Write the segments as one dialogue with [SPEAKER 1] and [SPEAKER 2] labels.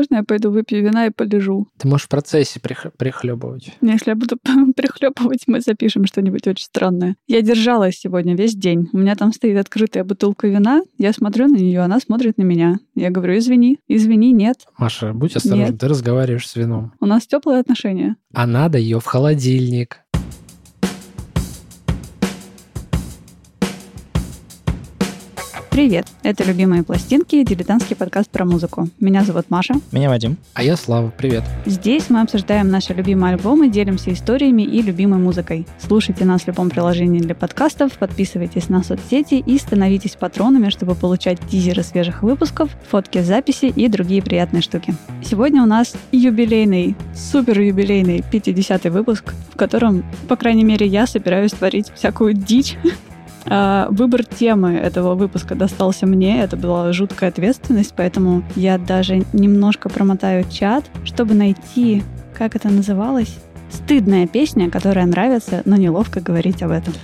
[SPEAKER 1] можно я пойду выпью вина и полежу?
[SPEAKER 2] Ты можешь в процессе прих- прихлебывать.
[SPEAKER 1] Ну, Если я буду прихлебывать, мы запишем что-нибудь очень странное. Я держалась сегодня весь день. У меня там стоит открытая бутылка вина. Я смотрю на нее, она смотрит на меня. Я говорю, извини, извини, нет.
[SPEAKER 2] Маша, будь осторожна,
[SPEAKER 1] Нет.
[SPEAKER 2] ты разговариваешь с вином.
[SPEAKER 1] У нас теплые отношения.
[SPEAKER 2] А надо ее в холодильник.
[SPEAKER 1] Привет, это «Любимые пластинки» дилетантский подкаст про музыку. Меня зовут Маша.
[SPEAKER 3] Меня Вадим.
[SPEAKER 2] А я Слава, привет.
[SPEAKER 1] Здесь мы обсуждаем наши любимые альбомы, делимся историями и любимой музыкой. Слушайте нас в любом приложении для подкастов, подписывайтесь на соцсети и становитесь патронами, чтобы получать тизеры свежих выпусков, фотки записи и другие приятные штуки. Сегодня у нас юбилейный, супер юбилейный 50-й выпуск, в котором, по крайней мере, я собираюсь творить всякую дичь, Выбор темы этого выпуска достался мне. Это была жуткая ответственность, поэтому я даже немножко промотаю чат, чтобы найти, как это называлось, стыдная песня, которая нравится, но неловко говорить об этом.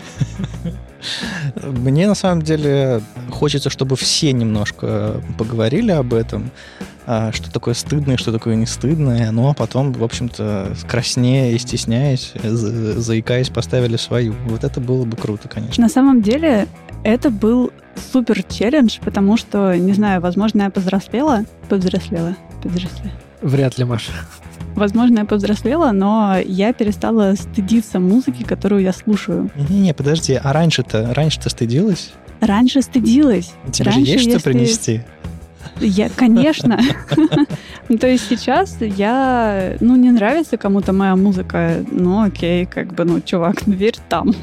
[SPEAKER 3] Мне на самом деле хочется, чтобы все немножко поговорили об этом, а, что такое стыдное, что такое не стыдное, ну а потом, в общем-то, краснея и стесняясь, за- заикаясь, поставили свою. Вот это было бы круто, конечно.
[SPEAKER 1] На самом деле, это был супер челлендж, потому что, не знаю, возможно, я повзрослела. Повзрослела. Повзрослела.
[SPEAKER 2] Вряд ли, Маша.
[SPEAKER 1] Возможно, я повзрослела, но я перестала стыдиться музыки, которую я слушаю.
[SPEAKER 3] Не-не, подожди, а раньше-то, раньше-то стыдилась?
[SPEAKER 1] Раньше стыдилась.
[SPEAKER 3] Тебе же
[SPEAKER 1] Раньше,
[SPEAKER 3] есть что принести?
[SPEAKER 1] Я, конечно. Ну, То есть сейчас я, ну, не нравится кому-то моя музыка, ну, окей, как бы, ну, чувак, дверь там.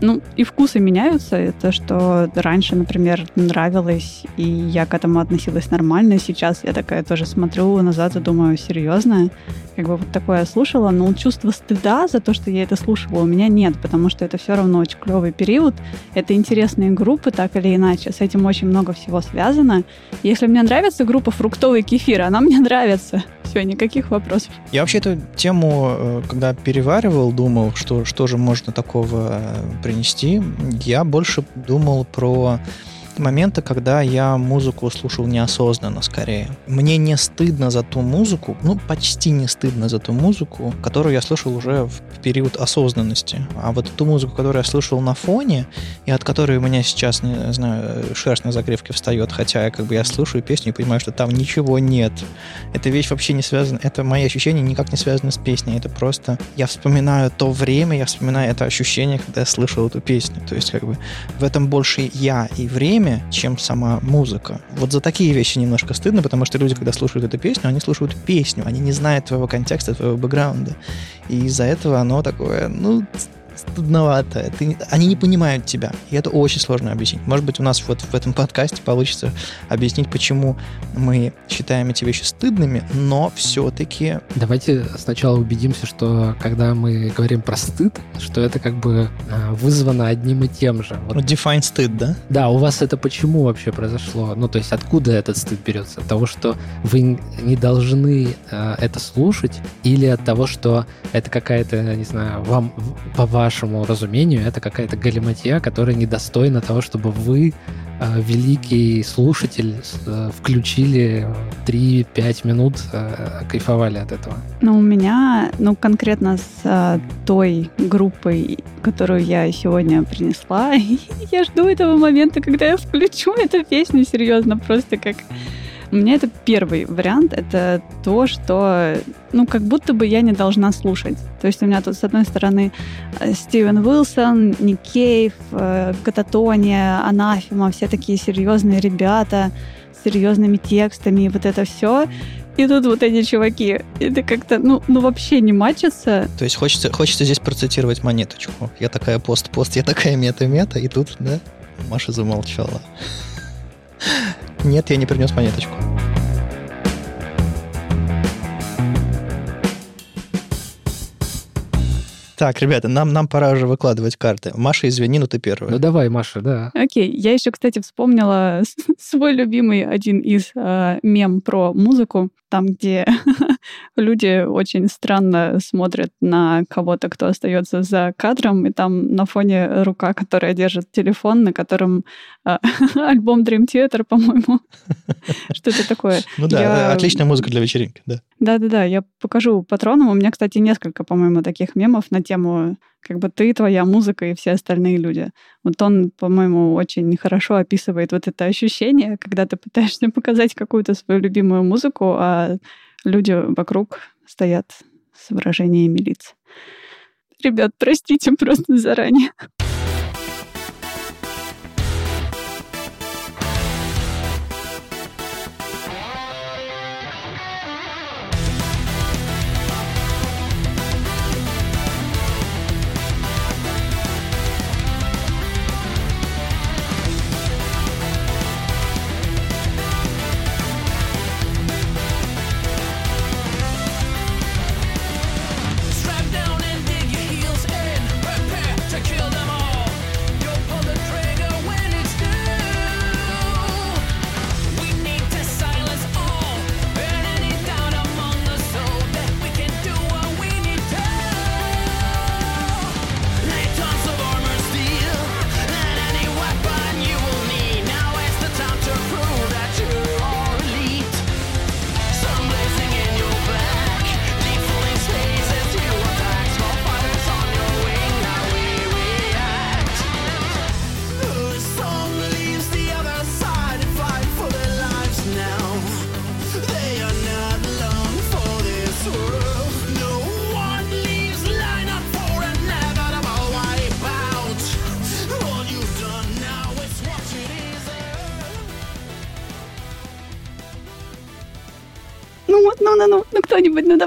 [SPEAKER 1] Ну, и вкусы меняются. Это что раньше, например, нравилось, и я к этому относилась нормально. Сейчас я такая тоже смотрю назад и думаю, серьезно? Как бы вот такое слушала, но чувство стыда за то, что я это слушала, у меня нет, потому что это все равно очень клевый период. Это интересные группы, так или иначе. С этим очень много всего связано. Если мне нравится группа «Фруктовый кефир», она мне нравится. Все, никаких вопросов.
[SPEAKER 3] Я вообще эту тему, э, когда переваривал, думал, что, что же можно такого э, принести, я больше думал про моменты, когда я музыку слушал неосознанно скорее. Мне не стыдно за ту музыку, ну, почти не стыдно за ту музыку, которую я слушал уже в период осознанности. А вот ту музыку, которую я слушал на фоне, и от которой у меня сейчас, не знаю, шерсть на загривке встает, хотя я как бы я слушаю песню и понимаю, что там ничего нет. Эта вещь вообще не связана, это мои ощущения никак не связаны с песней, это просто я вспоминаю то время, я вспоминаю это ощущение, когда я слышал эту песню. То есть как бы в этом больше я и время, чем сама музыка. Вот за такие вещи немножко стыдно, потому что люди, когда слушают эту песню, они слушают песню, они не знают твоего контекста, твоего бэкграунда. И из-за этого оно такое, ну, стыдновато. Ты- они не понимают тебя. И это очень сложно объяснить. Может быть, у нас вот в этом подкасте получится объяснить, почему мы считаем эти вещи стыдными, но все-таки
[SPEAKER 2] Давайте сначала убедимся, что когда мы говорим про стыд, что это как бы а, вызвано одним и тем же. Вот,
[SPEAKER 3] define стыд, да?
[SPEAKER 2] да, у вас это почему вообще произошло? Ну, то есть откуда этот стыд берется? От того, что вы не должны а, это слушать, или от того, что это какая-то, не знаю, вам, по вашему разумению, это какая-то галиматья, которая недостойна того, чтобы вы, а, великий слушатель, э, включили 3-5 минут, э, кайфовали от этого.
[SPEAKER 1] Но у меня, ну, конкретно с той группой, которую я сегодня принесла, я жду этого момента, когда я включу эту песню, серьезно, просто как... У меня это первый вариант, это то, что, ну, как будто бы я не должна слушать. То есть у меня тут, с одной стороны, э, Стивен Уилсон, Ник Кейв, э, Кататония, Анафима, все такие серьезные ребята с серьезными текстами, и вот это все. И тут вот эти чуваки, это как-то, ну, ну вообще не мачится.
[SPEAKER 3] То есть хочется, хочется здесь процитировать монеточку. Я такая пост-пост, я такая мета-мета, и тут, да, Маша замолчала. Нет, я не принес монеточку. Так, ребята, нам, нам пора уже выкладывать карты. Маша, извини, но ты первая.
[SPEAKER 2] Ну давай, Маша, да.
[SPEAKER 1] Окей, я еще, кстати, вспомнила свой любимый один из э, мем про музыку, там, где люди очень странно смотрят на кого-то, кто остается за кадром, и там на фоне рука, которая держит телефон, на котором а, альбом Dream Theater, по-моему. Что это такое?
[SPEAKER 3] Ну да, я... отличная музыка для вечеринки, да.
[SPEAKER 1] Да-да-да, я покажу патронам. У меня, кстати, несколько, по-моему, таких мемов на тему как бы ты, твоя музыка и все остальные люди. Вот он, по-моему, очень хорошо описывает вот это ощущение, когда ты пытаешься показать какую-то свою любимую музыку, а люди вокруг стоят с выражениями лиц. Ребят, простите просто заранее.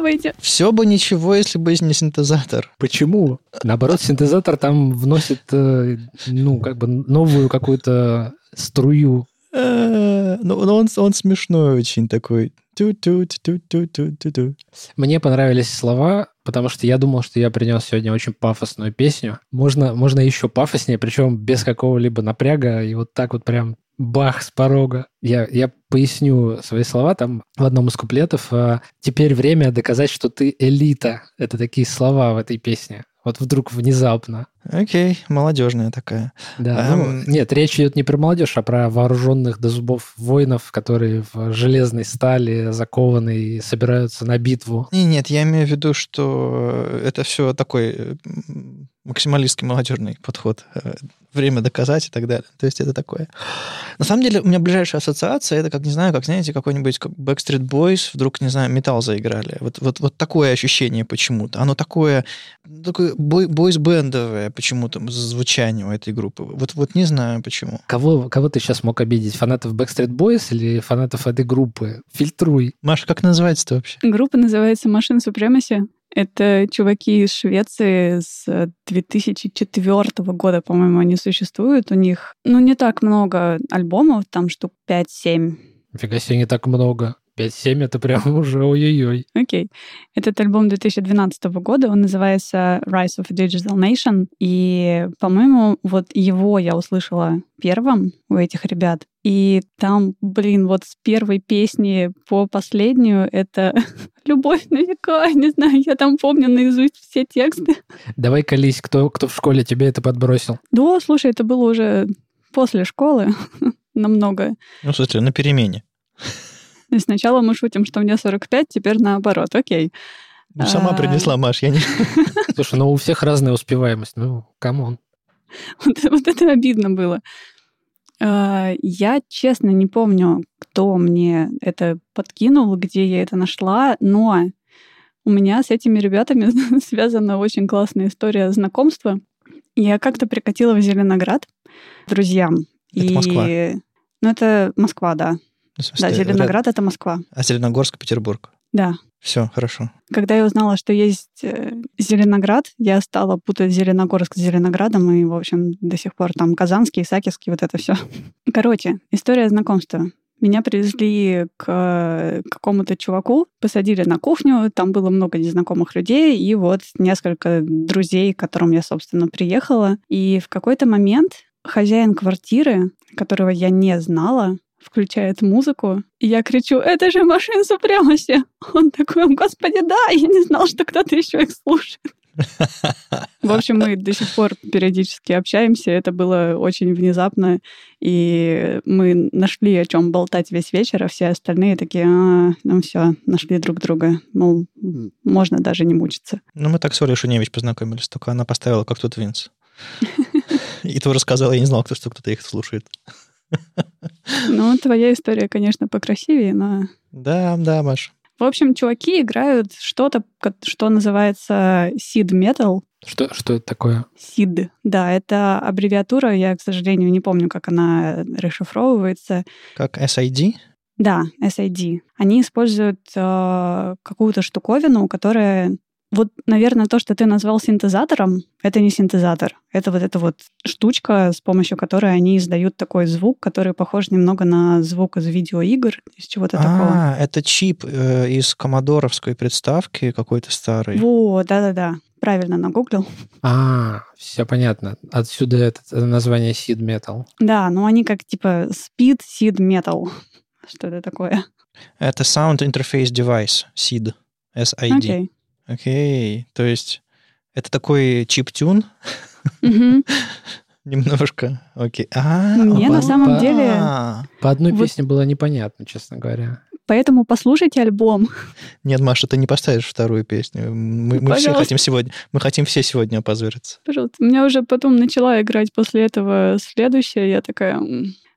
[SPEAKER 1] Ну давайте.
[SPEAKER 3] Все бы ничего, если бы не синтезатор.
[SPEAKER 2] Почему? Наоборот, синтезатор там вносит, э, ну, как бы новую какую-то струю.
[SPEAKER 3] Э, ну, он, он смешной очень такой.
[SPEAKER 2] Мне понравились слова, потому что я думал, что я принес сегодня очень пафосную песню. Можно, можно еще пафоснее, причем без какого-либо напряга, и вот так вот прям бах с порога. Я, я поясню свои слова. Там в одном из куплетов а, «Теперь время доказать, что ты элита». Это такие слова в этой песне. Вот вдруг внезапно.
[SPEAKER 3] Окей, молодежная такая.
[SPEAKER 2] Да, um... ну, нет, речь идет не про молодежь, а про вооруженных до зубов воинов, которые в железной стали закованы и собираются на битву.
[SPEAKER 3] Не, нет, я имею в виду, что это все такой максималистский молодежный подход. Э, время доказать и так далее. То есть это такое. На самом деле, у меня ближайшая ассоциация, это как, не знаю, как, знаете, какой-нибудь как Backstreet Boys вдруг, не знаю, металл заиграли. Вот, вот, вот такое ощущение почему-то. Оно такое, такое бойс-бендовое почему-то звучание у этой группы. Вот, вот не знаю почему.
[SPEAKER 2] Кого, кого ты сейчас мог обидеть? Фанатов Backstreet Boys или фанатов этой группы? Фильтруй.
[SPEAKER 3] Маша, как называется-то вообще?
[SPEAKER 1] Группа называется Machine Supremacy. Это чуваки из Швеции с 2004 года, по-моему, они существуют. У них, ну, не так много альбомов, там штук 5-7.
[SPEAKER 2] Нифига себе, не так много. 5-7 это прям уже ой-ой-ой.
[SPEAKER 1] Окей. Okay. Этот альбом 2012 года, он называется Rise of a Digital Nation. И, по-моему, вот его я услышала первым у этих ребят. И там, блин, вот с первой песни по последнюю это «Любовь на века», не знаю, я там помню наизусть все тексты.
[SPEAKER 2] Давай колись, кто, кто в школе тебе это подбросил?
[SPEAKER 1] Да, слушай, это было уже после школы намного.
[SPEAKER 3] Ну, смысле, на перемене.
[SPEAKER 1] И сначала мы шутим, что мне 45, теперь наоборот, окей.
[SPEAKER 3] Ну, сама а... принесла, Маш, я не...
[SPEAKER 2] Слушай, ну у всех разная успеваемость, ну, come on.
[SPEAKER 1] Вот, вот это обидно было. А, я, честно, не помню, кто мне это подкинул, где я это нашла, но у меня с этими ребятами связана очень классная история знакомства. Я как-то прикатила в Зеленоград друзьям.
[SPEAKER 3] Это и... Москва?
[SPEAKER 1] Ну, это Москва, да. Ну, смысле, да, Зеленоград ряд... это Москва.
[SPEAKER 3] А Зеленогорск Петербург.
[SPEAKER 1] Да.
[SPEAKER 3] Все, хорошо.
[SPEAKER 1] Когда я узнала, что есть э, Зеленоград, я стала путать Зеленогорск с Зеленоградом, и, в общем, до сих пор там Казанский, Исаакиевский, вот это все. Короче, история знакомства. Меня привезли к какому-то чуваку, посадили на кухню, там было много незнакомых людей, и вот несколько друзей, к которым я, собственно, приехала. И в какой-то момент хозяин квартиры, которого я не знала, включает музыку, и я кричу, это же машин супремаси. Он такой, господи, да, я не знал, что кто-то еще их слушает. В общем, мы до сих пор периодически общаемся. Это было очень внезапно. И мы нашли о чем болтать весь вечер, а все остальные такие, а, ну все, нашли друг друга. Мол, можно даже не мучиться.
[SPEAKER 3] Ну, мы так с Олей Шуневич познакомились, только она поставила как тут Винс. И ты рассказала, я не знал, что кто-то их слушает.
[SPEAKER 1] Ну, твоя история, конечно, покрасивее, но...
[SPEAKER 3] Да, да, Маш.
[SPEAKER 1] В общем, чуваки играют что-то, что называется seed metal.
[SPEAKER 2] Что, что это такое?
[SPEAKER 1] SID. Да, это аббревиатура, я, к сожалению, не помню, как она расшифровывается.
[SPEAKER 3] Как SID?
[SPEAKER 1] Да, SID. Они используют э, какую-то штуковину, которая вот, наверное, то, что ты назвал синтезатором, это не синтезатор. Это вот эта вот штучка, с помощью которой они издают такой звук, который похож немного на звук из видеоигр, из чего-то
[SPEAKER 3] а,
[SPEAKER 1] такого.
[SPEAKER 3] А, это чип э, из комодоровской приставки какой-то старый.
[SPEAKER 1] Во, да-да-да. Правильно нагуглил.
[SPEAKER 2] А, все понятно. Отсюда это название Seed Metal.
[SPEAKER 1] Да, ну они как типа Speed Seed Metal. Что это такое?
[SPEAKER 3] Это Sound Interface Device, SID, SID.
[SPEAKER 1] Okay.
[SPEAKER 3] Окей, то есть это такой чип-тюн? Немножко. Окей. А,
[SPEAKER 1] Мне на самом деле...
[SPEAKER 2] По одной песне было непонятно, честно говоря.
[SPEAKER 1] Поэтому послушайте альбом.
[SPEAKER 3] Нет, Маша, ты не поставишь вторую песню. Мы, мы все хотим сегодня, мы хотим все сегодня опозориться.
[SPEAKER 1] Пожалуйста. У меня уже потом начала играть после этого следующая. Я такая,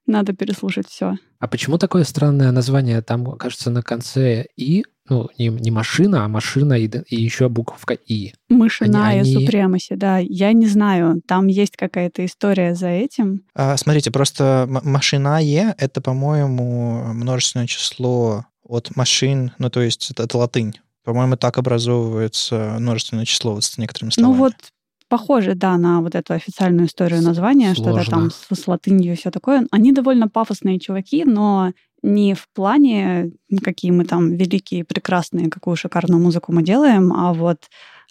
[SPEAKER 1] надо переслушать все.
[SPEAKER 2] А почему такое странное название? Там, кажется, на конце «и» ну, не, не машина, а машина и, и еще буковка «и».
[SPEAKER 1] Мышиная они, супремаси, да. Я не знаю, там есть какая-то история за этим.
[SPEAKER 3] А, смотрите, просто машинае — это, по-моему, множественное число от машин, ну, то есть это, это латынь. По-моему, так образовывается множественное число вот с некоторыми словами.
[SPEAKER 1] Ну вот похоже, да, на вот эту официальную историю названия, что-то там с, с латынью и все такое. Они довольно пафосные чуваки, но не в плане, какие мы там великие, прекрасные, какую шикарную музыку мы делаем, а вот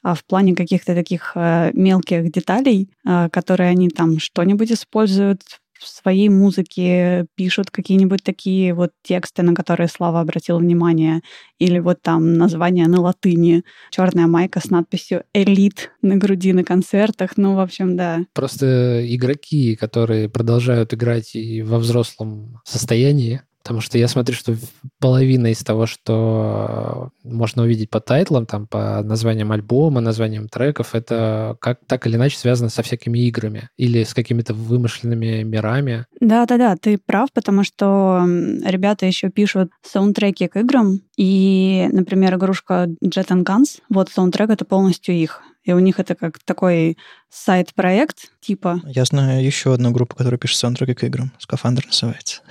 [SPEAKER 1] а в плане каких-то таких э, мелких деталей, э, которые они там что-нибудь используют в своей музыке, пишут какие-нибудь такие вот тексты, на которые Слава обратил внимание, или вот там название на латыни, черная майка с надписью «Элит» на груди на концертах, ну, в общем, да.
[SPEAKER 2] Просто игроки, которые продолжают играть и во взрослом состоянии, Потому что я смотрю, что половина из того, что можно увидеть по тайтлам, там, по названиям альбома, названиям треков, это как так или иначе связано со всякими играми или с какими-то вымышленными мирами.
[SPEAKER 1] Да-да-да, ты прав, потому что ребята еще пишут саундтреки к играм, и, например, игрушка Jet and Guns, вот саундтрек — это полностью их. И у них это как такой сайт-проект, типа...
[SPEAKER 3] Я знаю еще одну группу, которая пишет саундтреки к играм. Скафандр называется.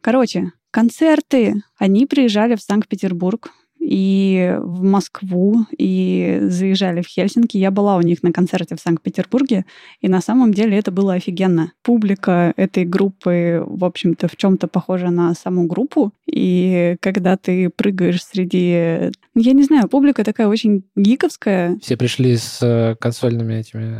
[SPEAKER 1] Короче, концерты. Они приезжали в Санкт-Петербург и в Москву, и заезжали в Хельсинки. Я была у них на концерте в Санкт-Петербурге, и на самом деле это было офигенно. Публика этой группы, в общем-то, в чем-то похожа на саму группу, и когда ты прыгаешь среди... Ну, я не знаю, публика такая очень гиковская.
[SPEAKER 2] Все пришли с э, консольными этими...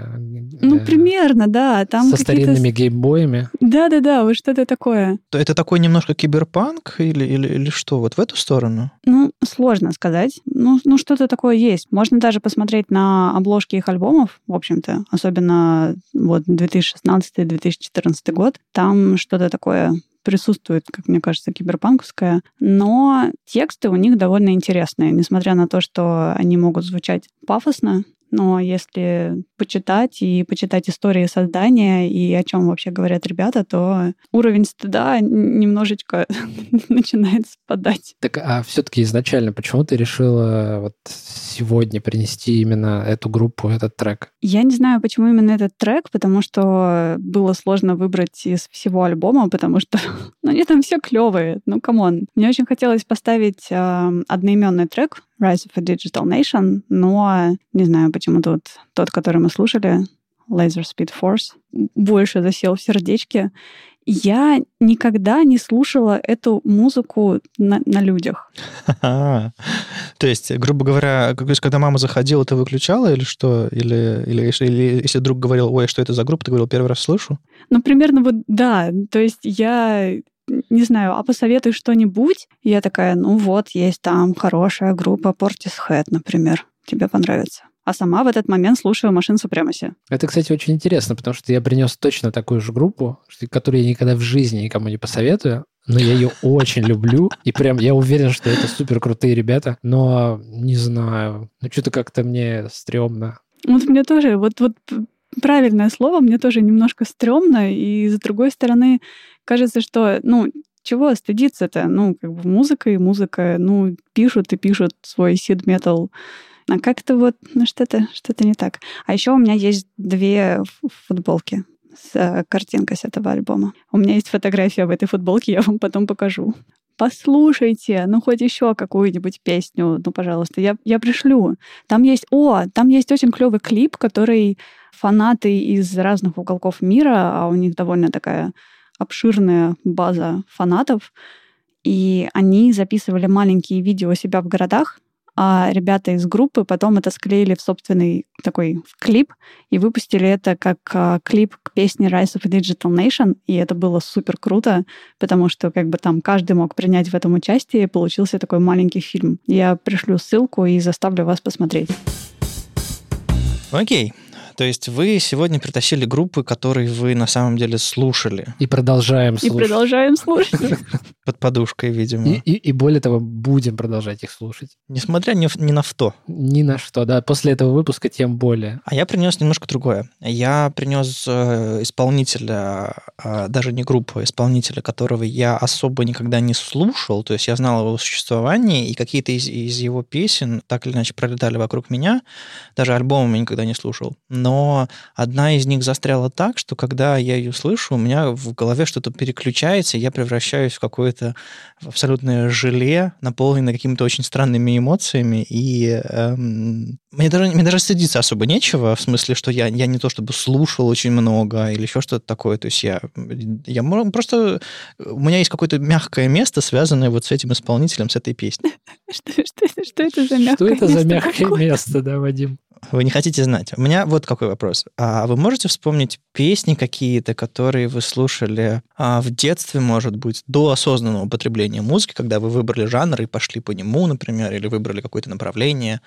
[SPEAKER 1] Ну, э, примерно, да. Там
[SPEAKER 2] со старинными геймбоями.
[SPEAKER 1] Да-да-да, вот что-то такое.
[SPEAKER 3] Это такой немножко киберпанк или, или, или что? Вот в эту сторону?
[SPEAKER 1] Ну, сложно сказать. Ну, ну, что-то такое есть. Можно даже посмотреть на обложки их альбомов, в общем-то, особенно вот 2016-2014 год. Там что-то такое присутствует, как мне кажется, киберпанковская, но тексты у них довольно интересные, несмотря на то, что они могут звучать пафосно, но если почитать и почитать истории создания и о чем вообще говорят ребята, то уровень стыда немножечко начинает спадать.
[SPEAKER 2] Так, а все-таки изначально почему ты решила вот сегодня принести именно эту группу, этот трек?
[SPEAKER 1] Я не знаю, почему именно этот трек, потому что было сложно выбрать из всего альбома, потому что ну, они там все клевые. Ну, come on. Мне очень хотелось поставить э, одноименный трек Rise of a Digital Nation, но не знаю, почему тут тот, который мы слушали, Laser Speed Force, больше засел в сердечке. Я никогда не слушала эту музыку на, на людях.
[SPEAKER 3] То есть, грубо говоря, когда мама заходила, ты выключала или что? Или, или, или если друг говорил, ой, что это за группа, ты говорил, первый раз слышу?
[SPEAKER 1] Ну, примерно вот да. То есть я не знаю, а посоветуй что-нибудь. Я такая, ну вот, есть там хорошая группа Portishead, например. Тебе понравится а сама в этот момент слушаю машин Супремаси.
[SPEAKER 2] Это, кстати, очень интересно, потому что я принес точно такую же группу, которую я никогда в жизни никому не посоветую, но я ее очень люблю, и прям я уверен, что это супер крутые ребята, но не знаю, ну что-то как-то мне стрёмно.
[SPEAKER 1] Вот мне тоже, вот, вот правильное слово, мне тоже немножко стрёмно, и с другой стороны, кажется, что, ну, чего стыдиться-то? Ну, как бы музыка и музыка, ну, пишут и пишут свой сид-метал а как-то вот, ну что-то что не так. А еще у меня есть две футболки с э, картинкой с этого альбома. У меня есть фотография в этой футболке, я вам потом покажу. Послушайте, ну хоть еще какую-нибудь песню, ну, пожалуйста, я, я пришлю. Там есть, о, там есть очень клевый клип, который фанаты из разных уголков мира, а у них довольно такая обширная база фанатов, и они записывали маленькие видео себя в городах, а ребята из группы потом это склеили в собственный такой клип и выпустили это как а, клип к песне Rise of Digital Nation, и это было супер круто, потому что как бы там каждый мог принять в этом участие, и получился такой маленький фильм. Я пришлю ссылку и заставлю вас посмотреть.
[SPEAKER 3] Окей. То есть вы сегодня притащили группы, которые вы на самом деле слушали.
[SPEAKER 2] И продолжаем слушать.
[SPEAKER 1] И продолжаем слушать.
[SPEAKER 3] Под подушкой, видимо.
[SPEAKER 2] И, и, и более того, будем продолжать их слушать.
[SPEAKER 3] Несмотря ни, ни на что.
[SPEAKER 2] Ни на что, да. После этого выпуска тем более.
[SPEAKER 3] А я принес немножко другое. Я принес э, исполнителя, э, даже не группу, а исполнителя, которого я особо никогда не слушал. То есть я знал его существование, и какие-то из, из его песен так или иначе пролетали вокруг меня. Даже альбомы я никогда не слушал но одна из них застряла так, что когда я ее слышу, у меня в голове что-то переключается, и я превращаюсь в какое-то абсолютное желе, наполненное какими-то очень странными эмоциями, и эм, мне, даже, мне даже стыдиться особо нечего, в смысле, что я, я не то чтобы слушал очень много или еще что-то такое, то есть я, я просто... У меня есть какое-то мягкое место, связанное вот с этим исполнителем, с этой песней.
[SPEAKER 1] Что, это за мягкое
[SPEAKER 2] Что это за мягкое место, да, Вадим?
[SPEAKER 3] Вы не хотите знать. У меня вот какой вопрос. А вы можете вспомнить песни какие-то, которые вы слушали а, в детстве, может быть, до осознанного употребления музыки, когда вы выбрали жанр и пошли по нему, например, или выбрали какое-то направление?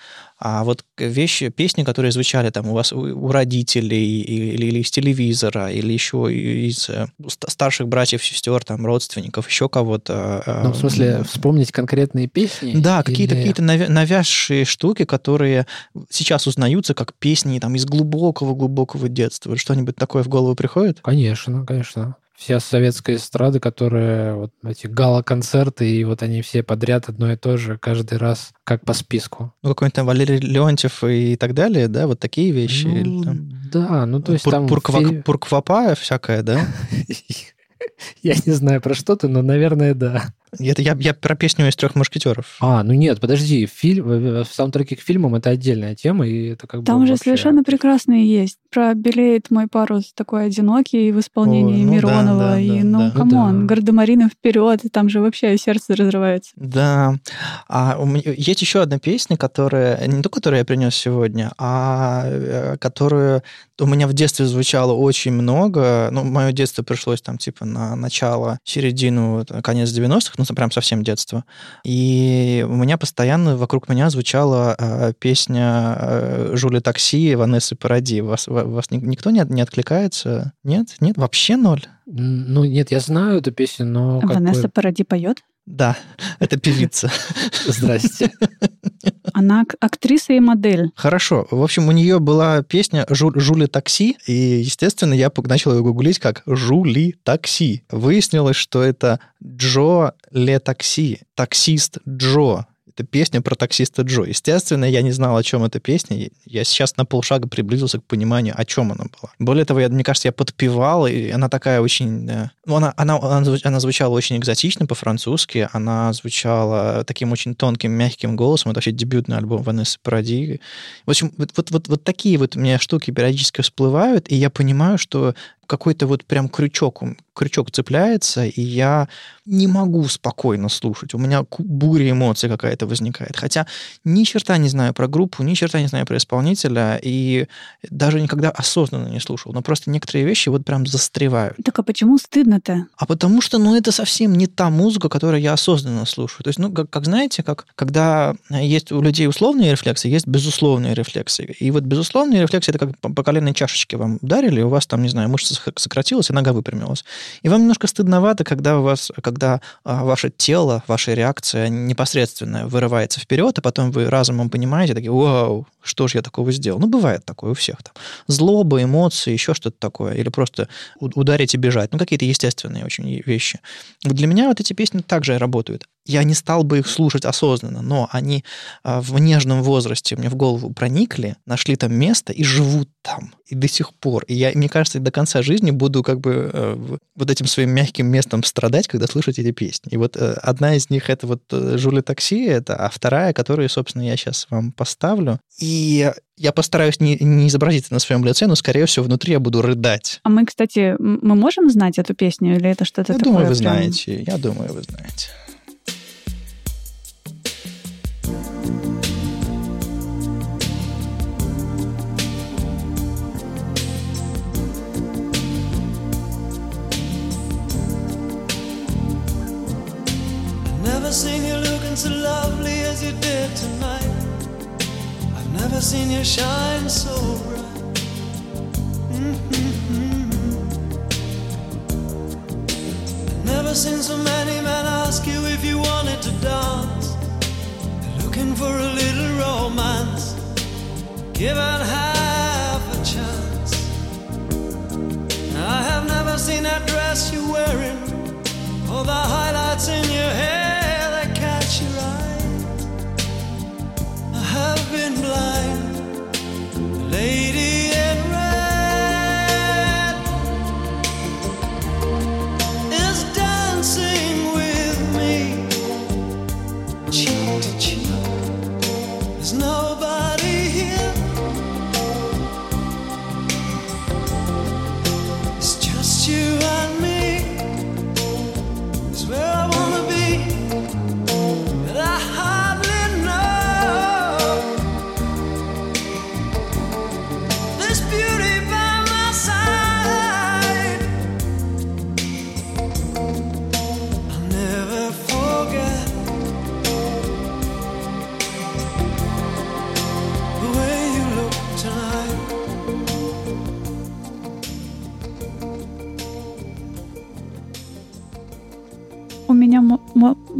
[SPEAKER 3] А вот вещи, песни, которые звучали там у вас, у родителей, или, или из телевизора, или еще из э, старших братьев, сестер, там, родственников, еще кого-то.
[SPEAKER 2] А, ну, в смысле, вспомнить конкретные песни?
[SPEAKER 3] Да, какие-то какие навязшие штуки, которые сейчас узнают узнаются как песни там из глубокого-глубокого детства. Что-нибудь такое в голову приходит?
[SPEAKER 2] Конечно, конечно. Вся советская эстрада, которая вот эти гала-концерты, и вот они все подряд одно и то же, каждый раз как по списку.
[SPEAKER 3] Ну, какой-нибудь там Валерий Леонтьев и так далее, да, вот такие вещи? Ну, или, там...
[SPEAKER 2] Да, ну то есть Пур там...
[SPEAKER 3] Пурква... Пурквапая всякая, да?
[SPEAKER 2] Я не знаю про что ты, но, наверное, да.
[SPEAKER 3] Это я, я про песню из трех мушкетеров.
[SPEAKER 2] А, ну нет, подожди, фильм, в саундтреке к фильмам это отдельная тема, и это как
[SPEAKER 1] Там
[SPEAKER 2] бы.
[SPEAKER 1] Там же совершенно прекрасные есть. Про белеет мой парус такой одинокий в исполнении О, ну Миронова. Да, да, и да, ну, да. come on, да. гардемарины вперед, там же вообще сердце разрывается.
[SPEAKER 3] Да. А у меня есть еще одна песня, которая, не ту, которую я принес сегодня, а э, которую у меня в детстве звучало очень много. Ну, мое детство пришлось там типа на начало, середину, конец 90-х, ну, прям совсем детство. И у меня постоянно вокруг меня звучала э, песня э, Жули Такси Ванессы Паради. Вас, вас никто не, не откликается? Нет? Нет? Вообще ноль?
[SPEAKER 2] Ну, нет, я знаю эту песню, но...
[SPEAKER 1] Ванесса Паради поет?
[SPEAKER 3] Да, это певица.
[SPEAKER 2] Здрасте.
[SPEAKER 1] Она актриса и модель.
[SPEAKER 3] Хорошо. В общем, у нее была песня «Жули такси», и, естественно, я начал ее гуглить как «Жули такси». Выяснилось, что это Джо Ле Такси, таксист Джо это песня про таксиста Джо. Естественно, я не знал, о чем эта песня. Я сейчас на полшага приблизился к пониманию, о чем она была. Более того, я, мне кажется, я подпевал, и она такая очень... Э, ну, она, она, она, она звучала очень экзотично по-французски, она звучала таким очень тонким, мягким голосом. Это вообще дебютный альбом Ванессы Паради. В общем, вот, вот, вот, вот такие вот у меня штуки периодически всплывают, и я понимаю, что какой-то вот прям крючок, крючок цепляется, и я не могу спокойно слушать. У меня буря эмоций какая-то возникает. Хотя ни черта не знаю про группу, ни черта не знаю про исполнителя, и даже никогда осознанно не слушал. Но просто некоторые вещи вот прям застревают.
[SPEAKER 1] Так а почему стыдно-то?
[SPEAKER 3] А потому что, ну, это совсем не та музыка, которую я осознанно слушаю. То есть, ну, как, как знаете, как когда есть у людей условные рефлексы, есть безусловные рефлексы. И вот безусловные рефлексы, это как по коленной чашечке вам ударили, у вас там, не знаю, мышца сократилась, и нога выпрямилась. И вам немножко стыдновато, когда у вас, когда а, ваше тело, ваша реакция непосредственная вырывается вперед, а потом вы разумом понимаете, такие, вау, что же я такого сделал? Ну, бывает такое у всех. Там. Злоба, эмоции, еще что-то такое. Или просто ударить и бежать. Ну, какие-то естественные очень вещи. Для меня вот эти песни также работают я не стал бы их слушать осознанно, но они а, в нежном возрасте мне в голову проникли, нашли там место и живут там. И до сих пор. И я, мне кажется, до конца жизни буду как бы э, вот этим своим мягким местом страдать, когда слышать эти песни. И вот э, одна из них это вот э, «Жули такси», это, а вторая, которую, собственно, я сейчас вам поставлю. И я постараюсь не, не изобразить это на своем лице, но, скорее всего, внутри я буду рыдать.
[SPEAKER 1] А мы, кстати, мы можем знать эту песню или это что-то
[SPEAKER 3] я
[SPEAKER 1] такое?
[SPEAKER 3] Я думаю, вы
[SPEAKER 1] прям...
[SPEAKER 3] знаете. Я думаю, вы знаете. Seen you looking so lovely as you did tonight. I've never seen you shine so bright. Mm-hmm. I've never seen so many men ask you if you wanted to dance. They're Looking for a little romance, given half a chance. I have never seen that dress you're wearing, or the highlights in your hair. Have been blind, lady.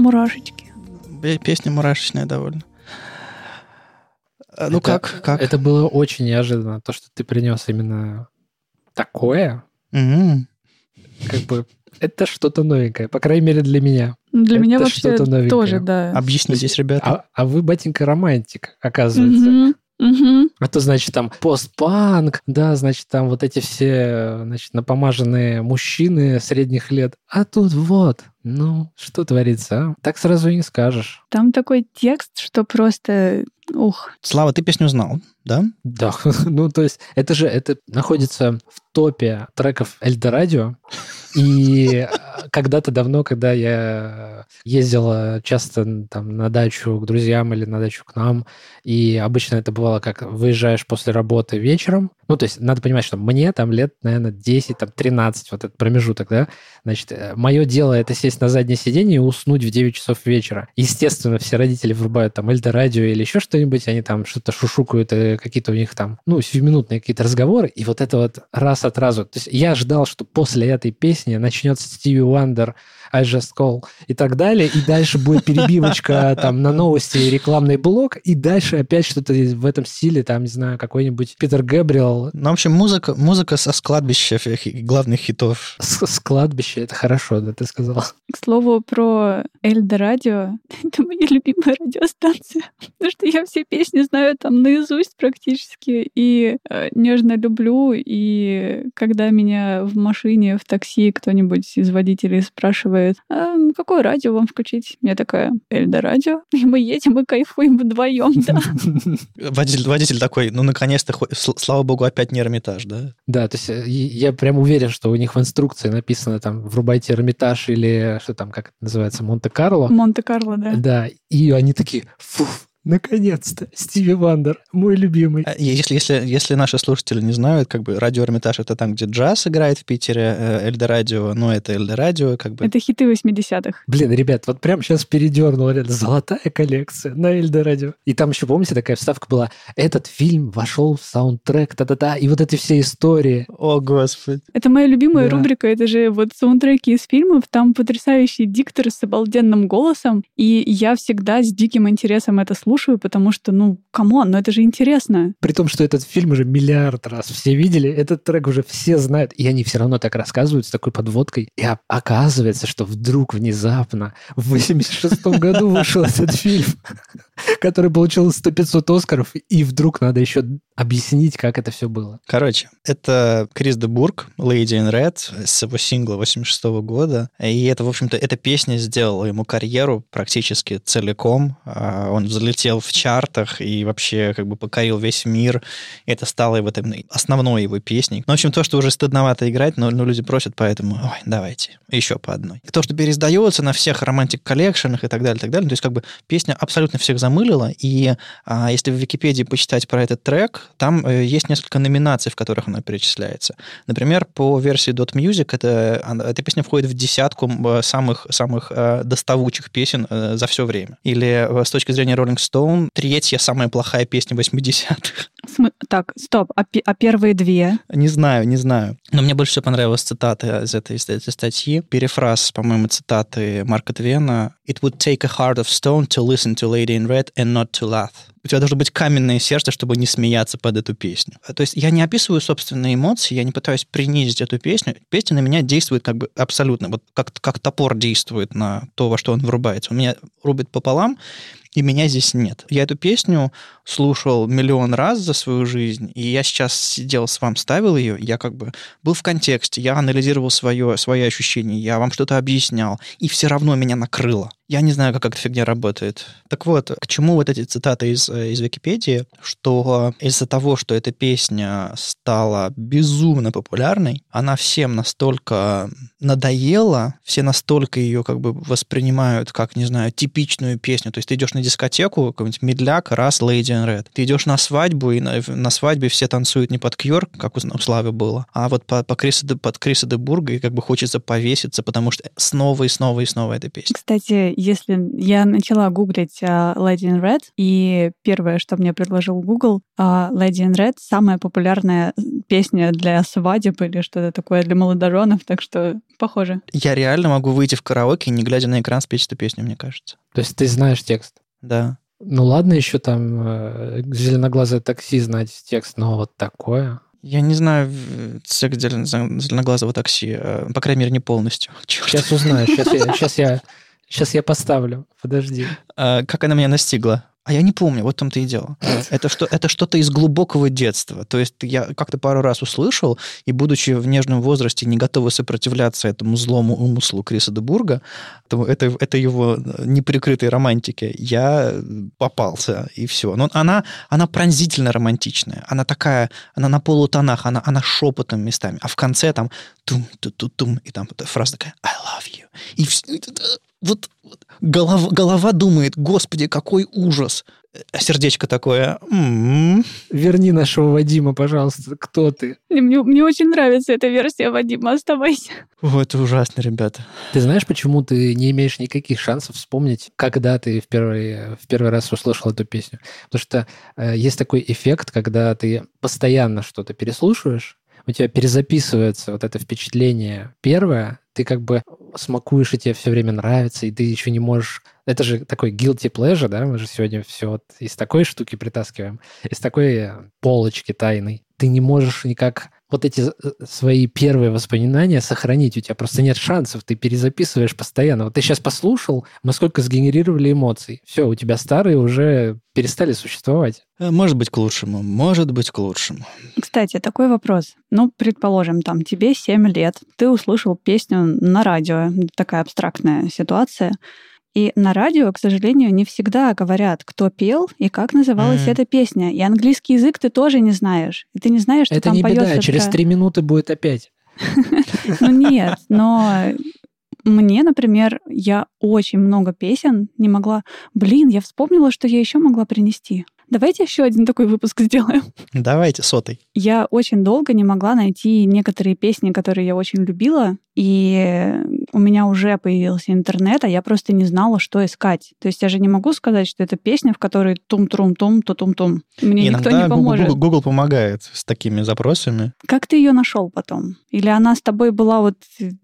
[SPEAKER 1] Мурашечки.
[SPEAKER 3] Песня мурашечная довольно. А, ну это, как, как?
[SPEAKER 2] Это было очень неожиданно, то, что ты принес именно такое.
[SPEAKER 3] Угу.
[SPEAKER 2] Как бы это что-то новенькое, по крайней мере для меня.
[SPEAKER 1] Для это меня вообще тоже, да.
[SPEAKER 3] Объяснитесь, ребята.
[SPEAKER 2] А, а вы, батенька, романтик, оказывается.
[SPEAKER 1] Угу. Угу.
[SPEAKER 2] А то, значит, там постпанк, да, значит, там вот эти все, значит, напомаженные мужчины средних лет. А тут вот, ну, что творится, а? Так сразу и не скажешь.
[SPEAKER 1] Там такой текст, что просто Ух.
[SPEAKER 3] Слава, ты песню знал, да?
[SPEAKER 2] Да. ну, то есть это же это находится в топе треков Эльдорадио. И когда-то давно, когда я ездил часто там на дачу к друзьям или на дачу к нам, и обычно это бывало как выезжаешь после работы вечером, ну, то есть надо понимать, что мне там лет, наверное, 10, там 13, вот этот промежуток, да, значит, э, мое дело это сесть на заднее сиденье и уснуть в 9 часов вечера. Естественно, все родители врубают там Эльдорадио или еще что-нибудь, они там что-то шушукают, э, какие-то у них там, ну, сиюминутные какие-то разговоры, и вот это вот раз от разу. То есть я ждал, что после этой песни начнется Стиви wonder I just call и так далее, и дальше будет перебивочка там на новости и рекламный блок, и дальше опять что-то в этом стиле, там, не знаю, какой-нибудь Питер Гэбриэл.
[SPEAKER 3] Ну, в общем, музыка, музыка со складбища главных хитов.
[SPEAKER 2] С, с кладбища, это хорошо, да, ты сказал.
[SPEAKER 1] К слову про Эльдо Радио, это моя любимая радиостанция, потому что я все песни знаю там наизусть практически, и э, нежно люблю, и когда меня в машине, в такси кто-нибудь из водителей спрашивает, спрашивает, а, какое радио вам включить? Я такая, Эльда радио. И мы едем и кайфуем вдвоем, да.
[SPEAKER 3] Водитель, водитель такой, ну, наконец-то, слава богу, опять не Эрмитаж, да?
[SPEAKER 2] Да, то есть э, я прям уверен, что у них в инструкции написано там «врубайте Эрмитаж» или что там, как это называется, Монте-Карло.
[SPEAKER 1] Монте-Карло, да.
[SPEAKER 2] Да, и они такие, фу, Наконец-то, Стиви Вандер, мой любимый.
[SPEAKER 3] А, если, если, если наши слушатели не знают, как бы радио Эрмитаж это там, где джаз играет в Питере, э, Эльдорадио, но это Эльдорадио, как бы.
[SPEAKER 1] Это хиты 80-х.
[SPEAKER 2] Блин, ребят, вот прям сейчас передернула, реально, золотая коллекция на Эльдорадио. И там еще, помните, такая вставка была, этот фильм вошел в саундтрек, та-та-та, и вот эти все истории.
[SPEAKER 3] О, господи.
[SPEAKER 1] Это моя любимая да. рубрика, это же вот саундтреки из фильмов, там потрясающий диктор с обалденным голосом, и я всегда с диким интересом это слушаю, слушаю, потому что, ну, come on, ну это же интересно.
[SPEAKER 2] При том, что этот фильм уже миллиард раз все видели, этот трек уже все знают, и они все равно так рассказывают с такой подводкой. И оказывается, что вдруг внезапно в 86 году вышел этот фильм, который получил 100-500 Оскаров, и вдруг надо еще объяснить, как это все было.
[SPEAKER 3] Короче, это Крис де Бург, Lady in Red, с его сингла 86 года. И это, в общем-то, эта песня сделала ему карьеру практически целиком. А, он взлетел в чартах и вообще как бы покорил весь мир. Это стало его там, основной его песней. Ну, в общем, то, что уже стыдновато играть, но, но люди просят, поэтому ой, давайте, еще по одной. То, что переиздается на всех романтик коллекшенах и так далее, и так далее. То есть как бы песня абсолютно всех замылила, и а, если в Википедии почитать про этот трек, там э, есть несколько номинаций, в которых она перечисляется. Например, по версии Dot Music это, эта песня входит в десятку самых, самых э, доставучих песен э, за все время. Или э, с точки зрения Rolling Stone третья самая плохая песня 80-х.
[SPEAKER 1] См... Так, стоп, а, а первые две?
[SPEAKER 3] Не знаю, не знаю. Но мне больше всего понравилась цитата из этой, из этой статьи. Перефраз, по-моему, цитаты Марка Твена. «It would take a heart of stone to listen to Lady in Red and not to laugh». У тебя должно быть каменное сердце, чтобы не смеяться под эту песню. То есть я не описываю собственные эмоции, я не пытаюсь принизить эту песню. Песня на меня действует как бы абсолютно, вот как, как топор действует на то, во что он врубается. У меня рубит пополам, и меня здесь нет. Я эту песню слушал миллион раз за свою жизнь, и я сейчас сидел с вами, ставил ее, я как бы был в контексте, я анализировал свое, свои ощущения, я вам что-то объяснял, и все равно меня накрыло. Я не знаю, как эта фигня работает. Так вот, к чему вот эти цитаты из, э, из Википедии, что из-за того, что эта песня стала безумно популярной, она всем настолько надоела, все настолько ее как бы воспринимают как, не знаю, типичную песню. То есть ты идешь на дискотеку, какой-нибудь медляк, раз, Lady in Red. Ты идешь на свадьбу, и на, на свадьбе все танцуют не под кьор, как у, Славы было, а вот по, по Криса, под Криса де Бурга, и как бы хочется повеситься, потому что снова и снова и снова эта песня.
[SPEAKER 1] Кстати, если я начала гуглить uh, Lady in Red, и первое, что мне предложил Google, uh, Lady in Red — самая популярная песня для свадеб или что-то такое для молодоженов, так что похоже.
[SPEAKER 3] Я реально могу выйти в караоке, не глядя на экран, спеть эту песню, мне кажется.
[SPEAKER 2] То есть ты знаешь текст?
[SPEAKER 3] Да.
[SPEAKER 2] Ну ладно, еще там э, зеленоглазое такси знать текст, но вот такое.
[SPEAKER 3] Я не знаю текст зеленоглазого такси, э, по крайней мере, не полностью.
[SPEAKER 2] Черт. Сейчас узнаю, сейчас я, сейчас я, сейчас я поставлю, подожди.
[SPEAKER 3] А, как она меня настигла? А я не помню, вот там-то и дело. Это, что, это что-то из глубокого детства. То есть я как-то пару раз услышал, и будучи в нежном возрасте, не готовы сопротивляться этому злому умыслу Криса Дебурга, это, это его неприкрытой романтике, я попался, и все. Но она, она пронзительно романтичная. Она такая, она на полутонах, она, она шепотом местами. А в конце там тум-ту-ту-тум, и там фраза такая «I love you». И все, вот, голова, голова думает, господи, какой ужас. А сердечко такое. М-м-м.
[SPEAKER 2] Верни нашего Вадима, пожалуйста. Кто ты?
[SPEAKER 1] Мне, мне очень нравится эта версия Вадима. Оставайся.
[SPEAKER 3] О, это ужасно, ребята.
[SPEAKER 2] Ты знаешь, почему ты не имеешь никаких шансов вспомнить, когда ты в первый, в первый раз услышал эту песню? Потому что э, есть такой эффект, когда ты постоянно что-то переслушиваешь, у тебя перезаписывается вот это впечатление первое, ты как бы смакуешь, и тебе все время нравится, и ты еще не можешь... Это же такой guilty pleasure, да? Мы же сегодня все вот из такой штуки притаскиваем, из такой полочки тайной. Ты не можешь никак вот эти э, свои первые воспоминания сохранить. У тебя просто нет шансов, ты перезаписываешь постоянно. Вот ты сейчас послушал, мы сколько сгенерировали эмоций. Все, у тебя старые уже перестали существовать.
[SPEAKER 3] Э, может быть, к лучшему. Может быть, к лучшему.
[SPEAKER 1] Кстати, такой вопрос. Ну, предположим, там, тебе 7 лет, ты услышал песню на радио, такая абстрактная ситуация. И на радио, к сожалению, не всегда говорят, кто пел и как называлась mm. эта песня. И английский язык ты тоже не знаешь. И ты не знаешь, что
[SPEAKER 2] Это
[SPEAKER 1] там
[SPEAKER 2] не
[SPEAKER 1] поется
[SPEAKER 2] беда, через три минуты будет опять.
[SPEAKER 1] Ну нет, но мне, например, я очень много песен не могла... Блин, я вспомнила, что я еще могла принести. Давайте еще один такой выпуск сделаем.
[SPEAKER 3] Давайте, сотый.
[SPEAKER 1] Я очень долго не могла найти некоторые песни, которые я очень любила, и у меня уже появился интернет, а я просто не знала, что искать. То есть я же не могу сказать, что это песня, в которой тум-трум-тум, то-тум-тум. Мне Иногда никто не поможет.
[SPEAKER 3] Google, Google помогает с такими запросами.
[SPEAKER 1] Как ты ее нашел потом? Или она с тобой была вот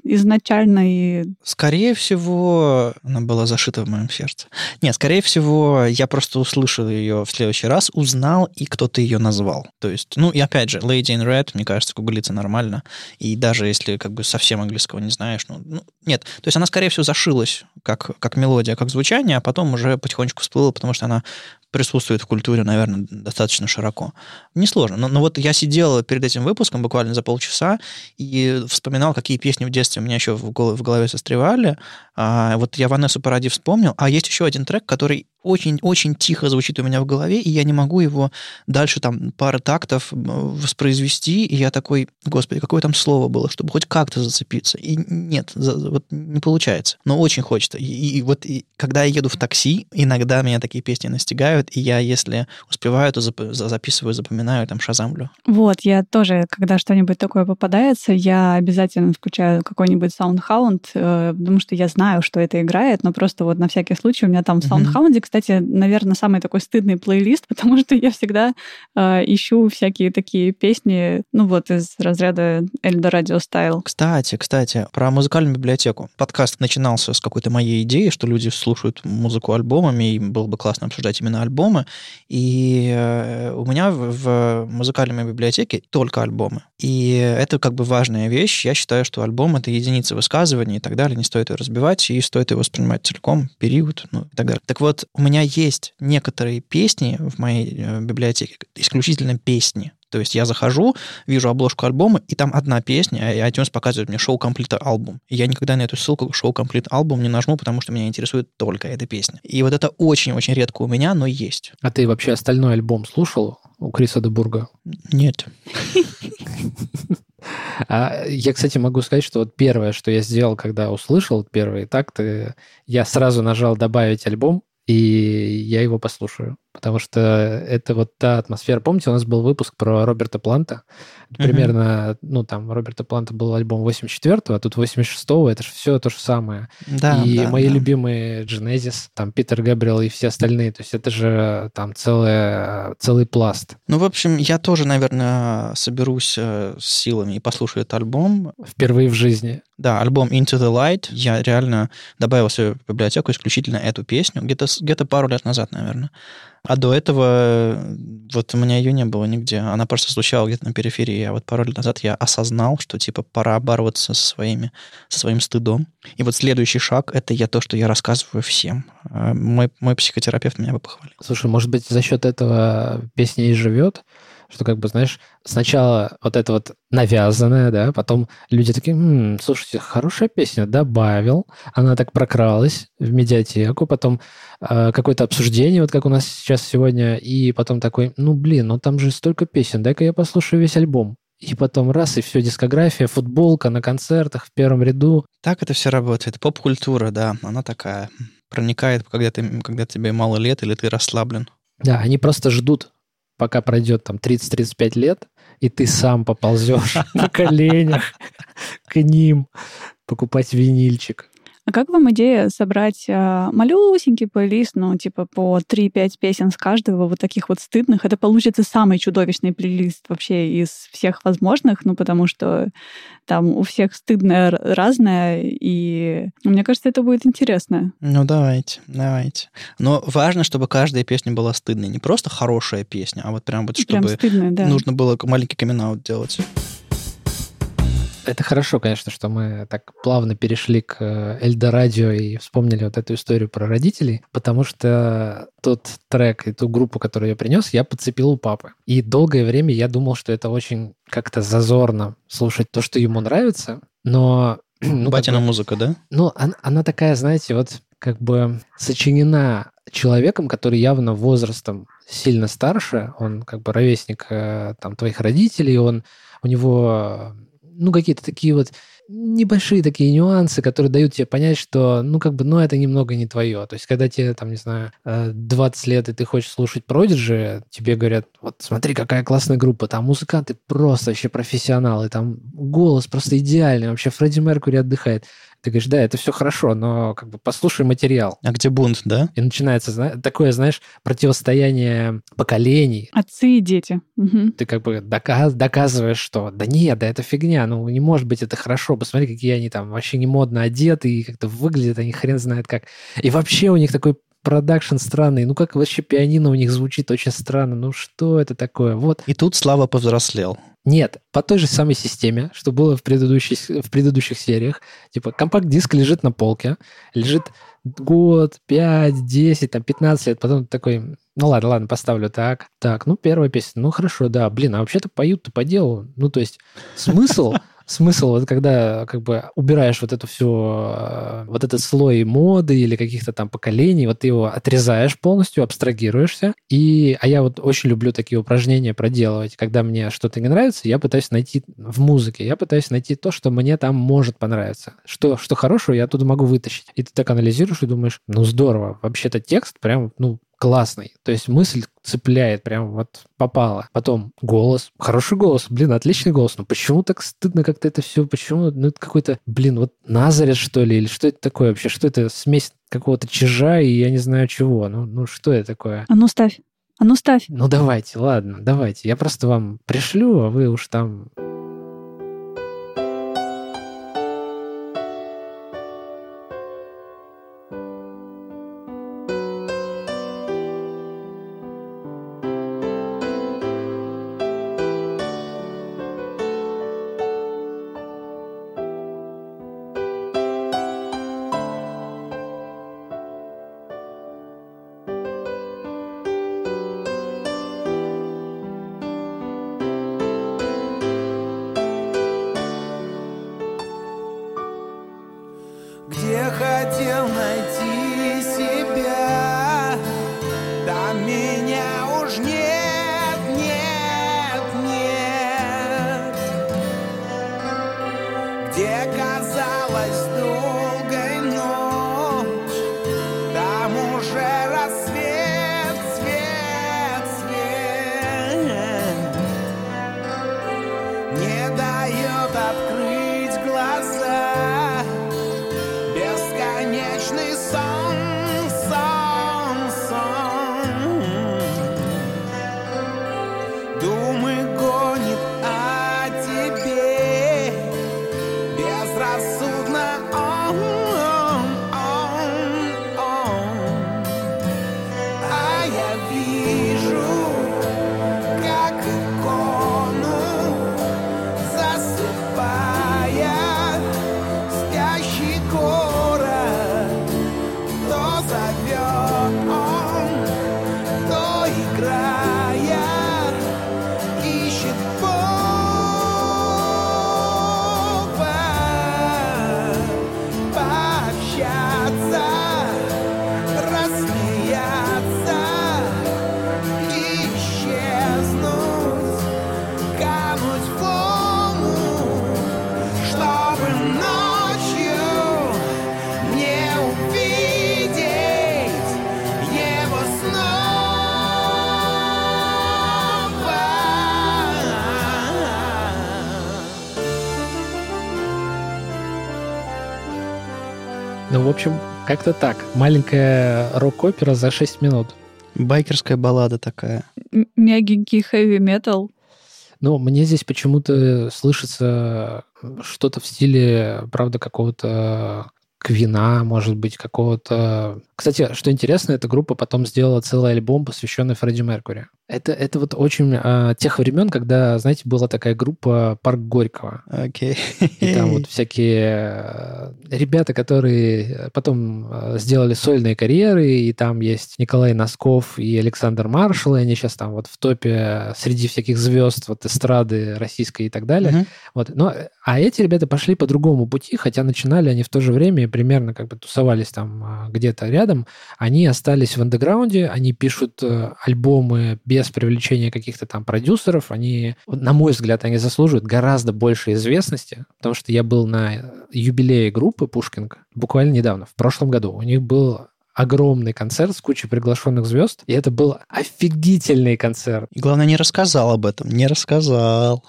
[SPEAKER 1] изначально и...
[SPEAKER 3] Скорее всего, она была зашита в моем сердце. Нет, скорее всего, я просто услышал ее в следующий раз, узнал, и кто-то ее назвал. То есть, ну и опять же, Lady in Red, мне кажется, гуглится нормально. И даже если как бы совсем английского не знаешь, ну, ну нет. То есть она, скорее всего, зашилась как, как мелодия, как звучание, а потом уже потихонечку всплыла, потому что она присутствует в культуре, наверное, достаточно широко. Несложно. Но, но вот я сидел перед этим выпуском буквально за полчаса и вспоминал, какие песни в детстве у меня еще в голове, в голове застревали. А, вот я Ванессу Паради вспомнил, а есть еще один трек, который очень-очень тихо звучит у меня в голове, и я не могу его дальше там пары тактов воспроизвести, и я такой, господи, какое там слово было, чтобы хоть как-то зацепиться. И нет, за, вот не получается. Но очень хочется. И, и вот и, когда я еду в такси, иногда меня такие песни настигают, и я, если успеваю, то зап- записываю, запоминаю, там, шазамлю.
[SPEAKER 1] Вот, я тоже, когда что-нибудь такое попадается, я обязательно включаю какой-нибудь SoundHound, э, потому что я знаю, что это играет, но просто вот на всякий случай у меня там в SoundHound е, кстати, наверное, самый такой стыдный плейлист, потому что я всегда э, ищу всякие такие песни, ну вот из разряда Эльдо Радио Стайл.
[SPEAKER 3] Кстати, кстати, про музыкальную библиотеку. Подкаст начинался с какой-то моей идеи, что люди слушают музыку альбомами, и было бы классно обсуждать именно альбомы. И э, у меня в, в музыкальной библиотеке только альбомы. И это как бы важная вещь. Я считаю, что альбом — это единица высказывания и так далее. Не стоит ее разбивать, и стоит его воспринимать целиком, период, ну и так далее. Так вот, меня есть некоторые песни в моей э, библиотеке, исключительно песни. То есть я захожу, вижу обложку альбома, и там одна песня, и iTunes показывает мне шоу Complete альбом. И я никогда на эту ссылку шоу Complete альбом не нажму, потому что меня интересует только эта песня. И вот это очень-очень редко у меня, но есть.
[SPEAKER 2] А ты вообще остальной альбом слушал у Криса Дебурга?
[SPEAKER 3] Нет.
[SPEAKER 2] А я, кстати, могу сказать, что вот первое, что я сделал, когда услышал первые такты, я сразу нажал «Добавить альбом», и я его послушаю потому что это вот та атмосфера. Помните, у нас был выпуск про Роберта Планта? Примерно, uh-huh. ну, там, Роберта Планта был альбом 84-го, а тут 86-го, это же все то же самое.
[SPEAKER 3] Да,
[SPEAKER 2] и
[SPEAKER 3] да,
[SPEAKER 2] мои
[SPEAKER 3] да.
[SPEAKER 2] любимые Genesis, там, Питер Габриэл и все остальные, то есть это же там целое, целый пласт.
[SPEAKER 3] Ну, в общем, я тоже, наверное, соберусь э, с силами и послушаю этот альбом.
[SPEAKER 2] Впервые в жизни.
[SPEAKER 3] Да, альбом Into the Light. Я реально добавил в свою библиотеку исключительно эту песню, где-то где пару лет назад, наверное. А до этого вот у меня ее не было нигде. Она просто звучала где-то на периферии. А вот пару лет назад я осознал, что типа пора бороться со, своими, со своим стыдом. И вот следующий шаг — это я то, что я рассказываю всем. А мой, мой психотерапевт меня бы похвалил.
[SPEAKER 2] Слушай, может быть, за счет этого песня и живет? Что как бы, знаешь, сначала вот это вот навязанное, да, потом люди такие, м-м, слушайте, хорошая песня, добавил, она так прокралась в медиатеку, потом э, какое-то обсуждение, вот как у нас сейчас сегодня, и потом такой, ну, блин, ну там же столько песен, дай-ка я послушаю весь альбом. И потом раз, и все, дискография, футболка на концертах в первом ряду.
[SPEAKER 3] Так это все работает. Поп-культура, да, она такая. Проникает, когда, ты, когда тебе мало лет или ты расслаблен.
[SPEAKER 2] Да, они просто ждут пока пройдет там 30-35 лет, и ты сам поползешь на коленях к ним покупать винильчик.
[SPEAKER 1] А как вам идея собрать э, малюсенький плейлист, ну, типа по 3-5 песен с каждого, вот таких вот стыдных? Это получится самый чудовищный плейлист вообще из всех возможных, ну, потому что там у всех стыдное разное, и мне кажется, это будет интересно.
[SPEAKER 3] Ну, давайте, давайте. Но важно, чтобы каждая песня была стыдной. Не просто хорошая песня, а вот прям вот, чтобы
[SPEAKER 1] прям стыдная, да.
[SPEAKER 3] нужно было маленький камин делать.
[SPEAKER 2] Это хорошо, конечно, что мы так плавно перешли к э, Эльдорадио и вспомнили вот эту историю про родителей, потому что тот трек и ту группу, которую я принес, я подцепил у папы. И долгое время я думал, что это очень как-то зазорно слушать то, что ему нравится, но...
[SPEAKER 3] Ну, Батина
[SPEAKER 2] как бы,
[SPEAKER 3] музыка, да?
[SPEAKER 2] Ну, она, она такая, знаете, вот как бы сочинена человеком, который явно возрастом сильно старше, он как бы ровесник э, там твоих родителей, он у него ну какие-то такие вот небольшие такие нюансы, которые дают тебе понять, что, ну, как бы, ну, это немного не твое. То есть, когда тебе, там, не знаю, 20 э, лет, и ты хочешь слушать Prodigy, тебе говорят, вот смотри, какая классная группа, там музыканты просто вообще профессионалы, там голос просто идеальный, вообще Фредди Меркури отдыхает. Ты говоришь, да, это все хорошо, но как бы послушай материал.
[SPEAKER 3] А где бунт, да?
[SPEAKER 2] И начинается такое, знаешь, противостояние поколений.
[SPEAKER 1] Отцы и дети. Угу.
[SPEAKER 2] Ты как бы доказ, доказываешь, что да нет, да это фигня, ну не может быть это хорошо. Посмотри, какие они там вообще не модно одеты и как-то выглядят они хрен знает как. И вообще у них такой продакшн странный. Ну, как вообще пианино у них звучит очень странно. Ну, что это такое? Вот.
[SPEAKER 3] И тут Слава повзрослел.
[SPEAKER 2] Нет, по той же самой системе, что было в предыдущих, в предыдущих сериях. Типа компакт-диск лежит на полке, лежит год, пять, десять, там, 15 лет, потом такой, ну ладно, ладно, поставлю так. Так, ну первая песня, ну хорошо, да, блин, а вообще-то поют-то по делу. Ну то есть смысл смысл, вот когда как бы убираешь вот эту всю, э, вот этот слой моды или каких-то там поколений, вот ты его отрезаешь полностью, абстрагируешься. И, а я вот очень люблю такие упражнения проделывать. Когда мне что-то не нравится, я пытаюсь найти в музыке, я пытаюсь найти то, что мне там может понравиться. Что, что хорошего я оттуда могу вытащить. И ты так анализируешь и думаешь, ну здорово, вообще-то текст прям, ну, классный. То есть мысль цепляет, прям вот попала. Потом голос. Хороший голос. Блин, отличный голос. Но почему так стыдно как-то это все? Почему? Ну, это какой-то, блин, вот Назарет, что ли? Или что это такое вообще? Что это? Смесь какого-то чижа и я не знаю чего. Ну, ну что это такое?
[SPEAKER 1] А ну ставь. А ну ставь.
[SPEAKER 2] Ну давайте, ладно, давайте. Я просто вам пришлю, а вы уж там как-то так. Маленькая рок-опера за 6 минут.
[SPEAKER 3] Байкерская баллада такая.
[SPEAKER 1] Мягенький хэви-метал.
[SPEAKER 2] Ну, мне здесь почему-то слышится что-то в стиле, правда, какого-то Квина, может быть, какого-то... Кстати, что интересно, эта группа потом сделала целый альбом, посвященный Фредди Меркури. Это, это вот очень э, тех времен, когда, знаете, была такая группа Парк Горького.
[SPEAKER 3] Окей.
[SPEAKER 2] И там вот всякие э, ребята, которые потом э, сделали сольные карьеры, и там есть Николай Носков и Александр Маршал, и они сейчас там вот в топе среди всяких звезд вот эстрады российской и так далее. Uh-huh. Вот. Но, а эти ребята пошли по другому пути, хотя начинали они в то же время примерно как бы тусовались там где-то рядом. Они остались в андеграунде, они пишут альбомы без привлечения каких-то там продюсеров, они, на мой взгляд, они заслуживают гораздо больше известности, потому что я был на юбилее группы Пушкинг буквально недавно, в прошлом году. У них был огромный концерт с кучей приглашенных звезд, и это был офигительный концерт.
[SPEAKER 3] Главное, не рассказал об этом, не рассказал.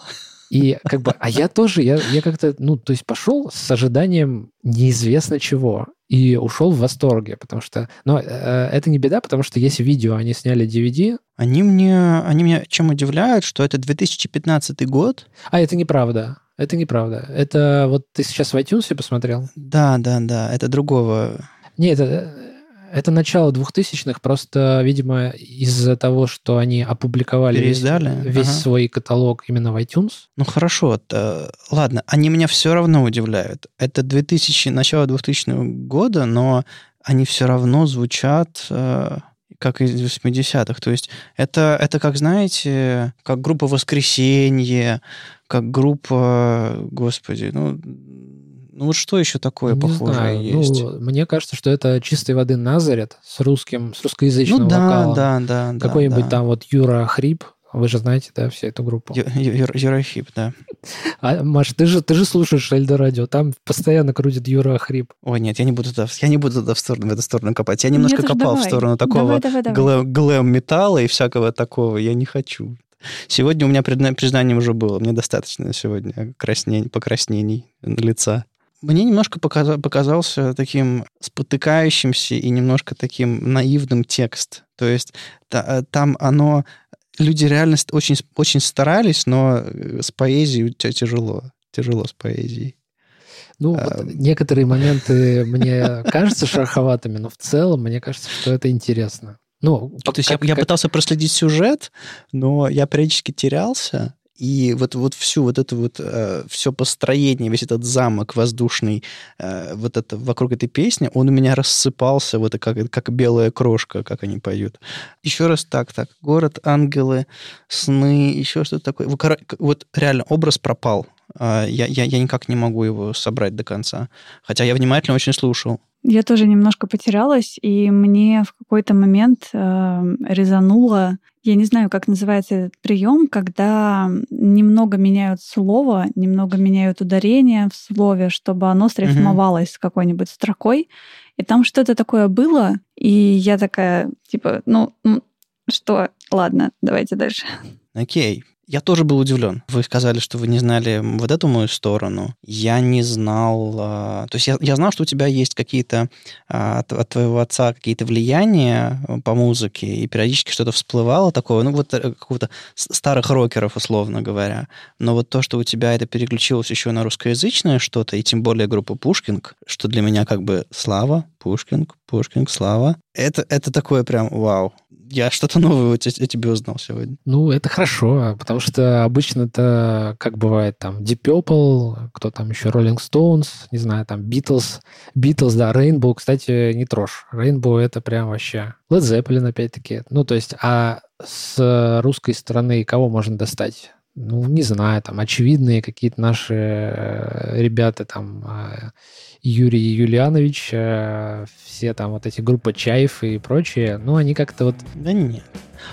[SPEAKER 2] И как бы, а я тоже, я, я как-то, ну, то есть пошел с ожиданием неизвестно чего и ушел в восторге, потому что, но э, это не беда, потому что есть видео, они сняли DVD.
[SPEAKER 3] Они мне, они меня чем удивляют, что это 2015 год.
[SPEAKER 2] А это неправда. Это неправда. Это вот ты сейчас в iTunes посмотрел?
[SPEAKER 3] Да, да, да. Это другого.
[SPEAKER 2] Не, это это начало 2000-х, просто, видимо, из-за того, что они опубликовали
[SPEAKER 3] Переиздали?
[SPEAKER 2] весь, весь ага. свой каталог именно в iTunes.
[SPEAKER 3] Ну хорошо, то, ладно, они меня все равно удивляют. Это 2000, начало 2000 года, но они все равно звучат э, как из 80-х. То есть это, это, как знаете, как группа «Воскресенье», как группа, господи, ну, ну вот что еще такое
[SPEAKER 2] не
[SPEAKER 3] похожее
[SPEAKER 2] знаю.
[SPEAKER 3] есть?
[SPEAKER 2] Ну, мне кажется, что это чистой воды Назарет с русским, с русскоязычным
[SPEAKER 3] ну, да,
[SPEAKER 2] вокалом.
[SPEAKER 3] да, да,
[SPEAKER 2] Какой-нибудь
[SPEAKER 3] да.
[SPEAKER 2] там вот Юра Хрип, вы же знаете, да, всю эту группу.
[SPEAKER 3] Юра Хрип, да.
[SPEAKER 2] А, Маш, ты же, ты же слушаешь Эльдо Радио, там постоянно крутит Юра Хрип.
[SPEAKER 3] Ой, нет, я не буду туда, я не буду туда в, сторону, в эту сторону копать. Я немножко нет, копал
[SPEAKER 1] давай.
[SPEAKER 3] в сторону такого глэм-металла и всякого такого. Я не хочу. Сегодня у меня признание уже было. Мне достаточно сегодня покраснений лица мне немножко показался таким спотыкающимся и немножко таким наивным текст. То есть та, там оно... Люди реально очень, очень старались, но э, с поэзией тяжело. Тяжело с поэзией.
[SPEAKER 2] Ну, а, вот некоторые моменты мне кажутся шероховатыми, но в целом мне кажется, что это интересно. Ну,
[SPEAKER 3] то есть я, я пытался проследить сюжет, но я периодически терялся, и вот, вот всю вот эту вот, э, все построение, весь этот замок воздушный, э, вот это вокруг этой песни, он у меня рассыпался, вот как, как белая крошка, как они поют. Еще раз так, так. Город, ангелы, сны, еще что-то такое. Вот реально образ пропал. А, я, я, я никак не могу его собрать до конца. Хотя я внимательно очень слушал.
[SPEAKER 1] Я тоже немножко потерялась, и мне в какой-то момент э, резануло, я не знаю, как называется этот прием, когда немного меняют слово, немного меняют ударение в слове, чтобы оно срифмовалось mm-hmm. с какой-нибудь строкой. И там что-то такое было, и я такая, типа, ну, ну что, ладно, давайте дальше.
[SPEAKER 3] Окей. Я тоже был удивлен. Вы сказали, что вы не знали вот эту мою сторону. Я не знал... А, то есть я, я знал, что у тебя есть какие-то а, от, от твоего отца какие-то влияния э, по музыке, и периодически что-то всплывало такое, ну вот э, какого-то старых рокеров, условно говоря. Но вот то, что у тебя это переключилось еще на русскоязычное что-то, и тем более группа Пушкинг, что для меня как бы слава, Пушкинг, Пушкинг, слава. Это, это такое прям вау. Я что-то новое о тебе узнал сегодня.
[SPEAKER 2] Ну, это хорошо, потому что обычно это, как бывает, там, Deep Purple, кто там еще, Rolling Stones, не знаю, там, Beatles. Beatles, да, Rainbow, кстати, не трожь. Rainbow это прям вообще... Led Zeppelin, опять-таки. Ну, то есть, а с русской стороны кого можно достать? Ну, не знаю, там, очевидные какие-то наши э, ребята, там, э, Юрий Юлианович, э, все там вот эти группы Чаев и прочие, ну, они как-то вот...
[SPEAKER 3] Да нет.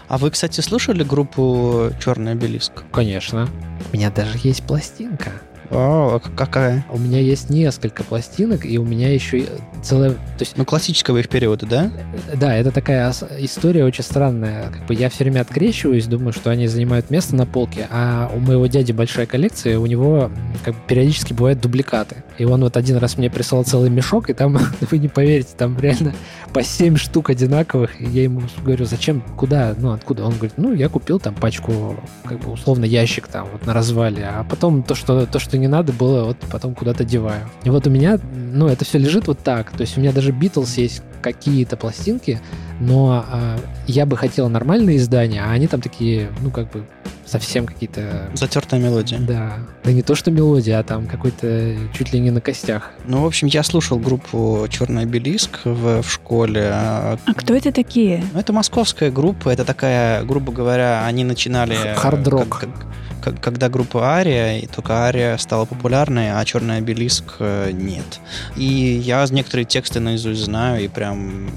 [SPEAKER 3] А вы, кстати, слушали группу «Черный обелиск»?
[SPEAKER 2] Конечно. У меня даже есть пластинка.
[SPEAKER 3] О, а какая?
[SPEAKER 2] У меня есть несколько пластинок, и у меня еще целая... То
[SPEAKER 3] есть, ну, классического их периода, да?
[SPEAKER 2] Да, это такая история очень странная. Как бы я все время открещиваюсь, думаю, что они занимают место на полке, а у моего дяди большая коллекция, у него как бы периодически бывают дубликаты. И он вот один раз мне прислал целый мешок, и там, вы не поверите, там реально по 7 штук одинаковых. И я ему говорю, зачем, куда, ну, откуда? Он говорит, ну, я купил там пачку, как бы условно ящик там вот на развале, а потом то, что, то, что не надо было, вот потом куда-то деваю. И вот у меня, ну, это все лежит вот так. То есть у меня даже Битлз есть какие-то пластинки, но э, я бы хотел нормальные издания, а они там такие, ну, как бы совсем какие-то...
[SPEAKER 3] Затертая мелодия.
[SPEAKER 2] Да. Да не то, что мелодия, а там какой-то чуть ли не на костях.
[SPEAKER 3] Ну, в общем, я слушал группу «Черный обелиск» в, в школе.
[SPEAKER 1] А кто это такие?
[SPEAKER 3] Ну, это московская группа. Это такая, грубо говоря, они начинали...
[SPEAKER 2] Хард-рок.
[SPEAKER 3] Как, как, когда группа Ария, и только Ария стала популярной, а Черный обелиск э, нет. И я некоторые тексты наизусть знаю, и прям...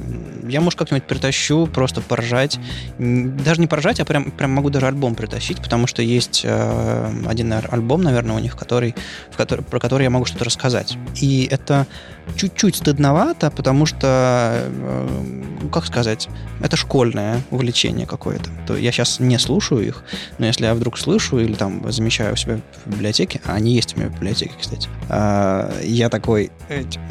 [SPEAKER 3] Я, может, как-нибудь притащу, просто поржать. Даже не поржать, а прям, прям могу даже альбом притащить, потому что есть э, один альбом, наверное, у них, который, в который, про который я могу что-то рассказать. И это чуть-чуть стыдновато, потому что, э, как сказать, это школьное увлечение какое-то. То я сейчас не слушаю их, но если я вдруг слышу или там замечаю у себя в библиотеке, а они есть у меня в библиотеке, кстати, э, я такой,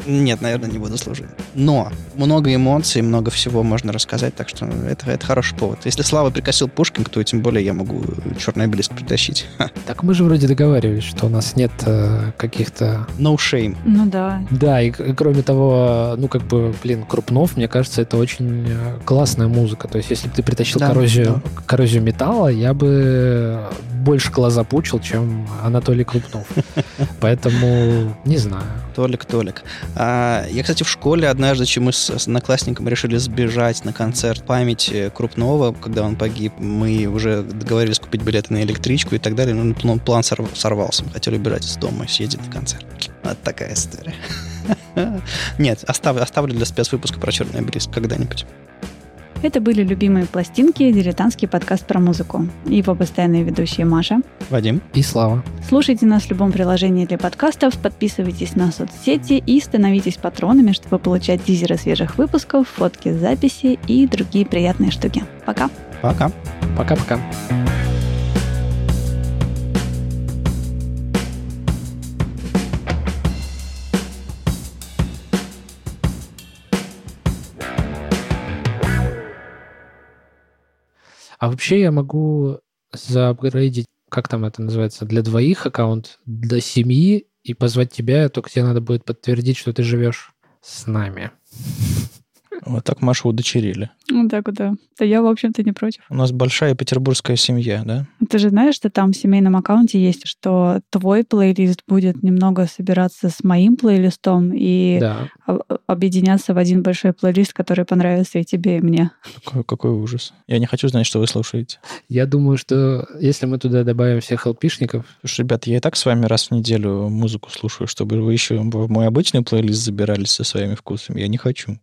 [SPEAKER 3] нет, наверное, не буду слушать. Но много эмоций, много всего можно рассказать, так что это, это хороший повод. Если Слава прикосил Пушкин, то тем более я могу черный обелиск притащить.
[SPEAKER 2] Так мы же вроде договаривались, что у нас нет э, каких-то...
[SPEAKER 3] No shame.
[SPEAKER 1] Ну да.
[SPEAKER 2] Да, и кроме того, ну, как бы, блин, Крупнов, мне кажется, это очень э, классная музыка. То есть, если бы ты притащил да, коррозию, да. коррозию металла, я бы больше глаза пучил, чем Анатолий Крупнов. Поэтому не знаю.
[SPEAKER 3] Толик, Толик. А, я, кстати, в школе однажды, чем мы с, одноклассником решили сбежать на концерт памяти Крупнова, когда он погиб, мы уже договорились купить билеты на электричку и так далее, но ну, план сорвался. Мы хотели убирать из дома и съездить на концерт. Вот такая история. Нет, оставлю, оставлю для спецвыпуска про черный обелиск когда-нибудь.
[SPEAKER 1] Это были любимые пластинки, дилетантский подкаст про музыку. Его постоянные ведущие Маша,
[SPEAKER 3] Вадим
[SPEAKER 2] и Слава.
[SPEAKER 1] Слушайте нас в любом приложении для подкастов, подписывайтесь на соцсети и становитесь патронами, чтобы получать тизеры свежих выпусков, фотки записи и другие приятные штуки. Пока.
[SPEAKER 3] Пока.
[SPEAKER 2] Пока-пока. А вообще я могу заапгрейдить, как там это называется, для двоих аккаунт, для семьи и позвать тебя, только тебе надо будет подтвердить, что ты живешь с нами.
[SPEAKER 3] Вот так Машу удочерили.
[SPEAKER 1] Вот так вот, да. Да я, в общем-то, не против.
[SPEAKER 3] У нас большая петербургская семья, да?
[SPEAKER 1] Ты же знаешь, что там в семейном аккаунте есть, что твой плейлист будет немного собираться с моим плейлистом и
[SPEAKER 2] да.
[SPEAKER 1] объединяться в один большой плейлист, который понравится и тебе, и мне.
[SPEAKER 3] Какой, какой ужас. Я не хочу знать, что вы слушаете.
[SPEAKER 2] Я думаю, что если мы туда добавим всех алпишников...
[SPEAKER 3] Слушай, ребят, я и так с вами раз в неделю музыку слушаю, чтобы вы еще в мой обычный плейлист забирались со своими вкусами. Я не хочу.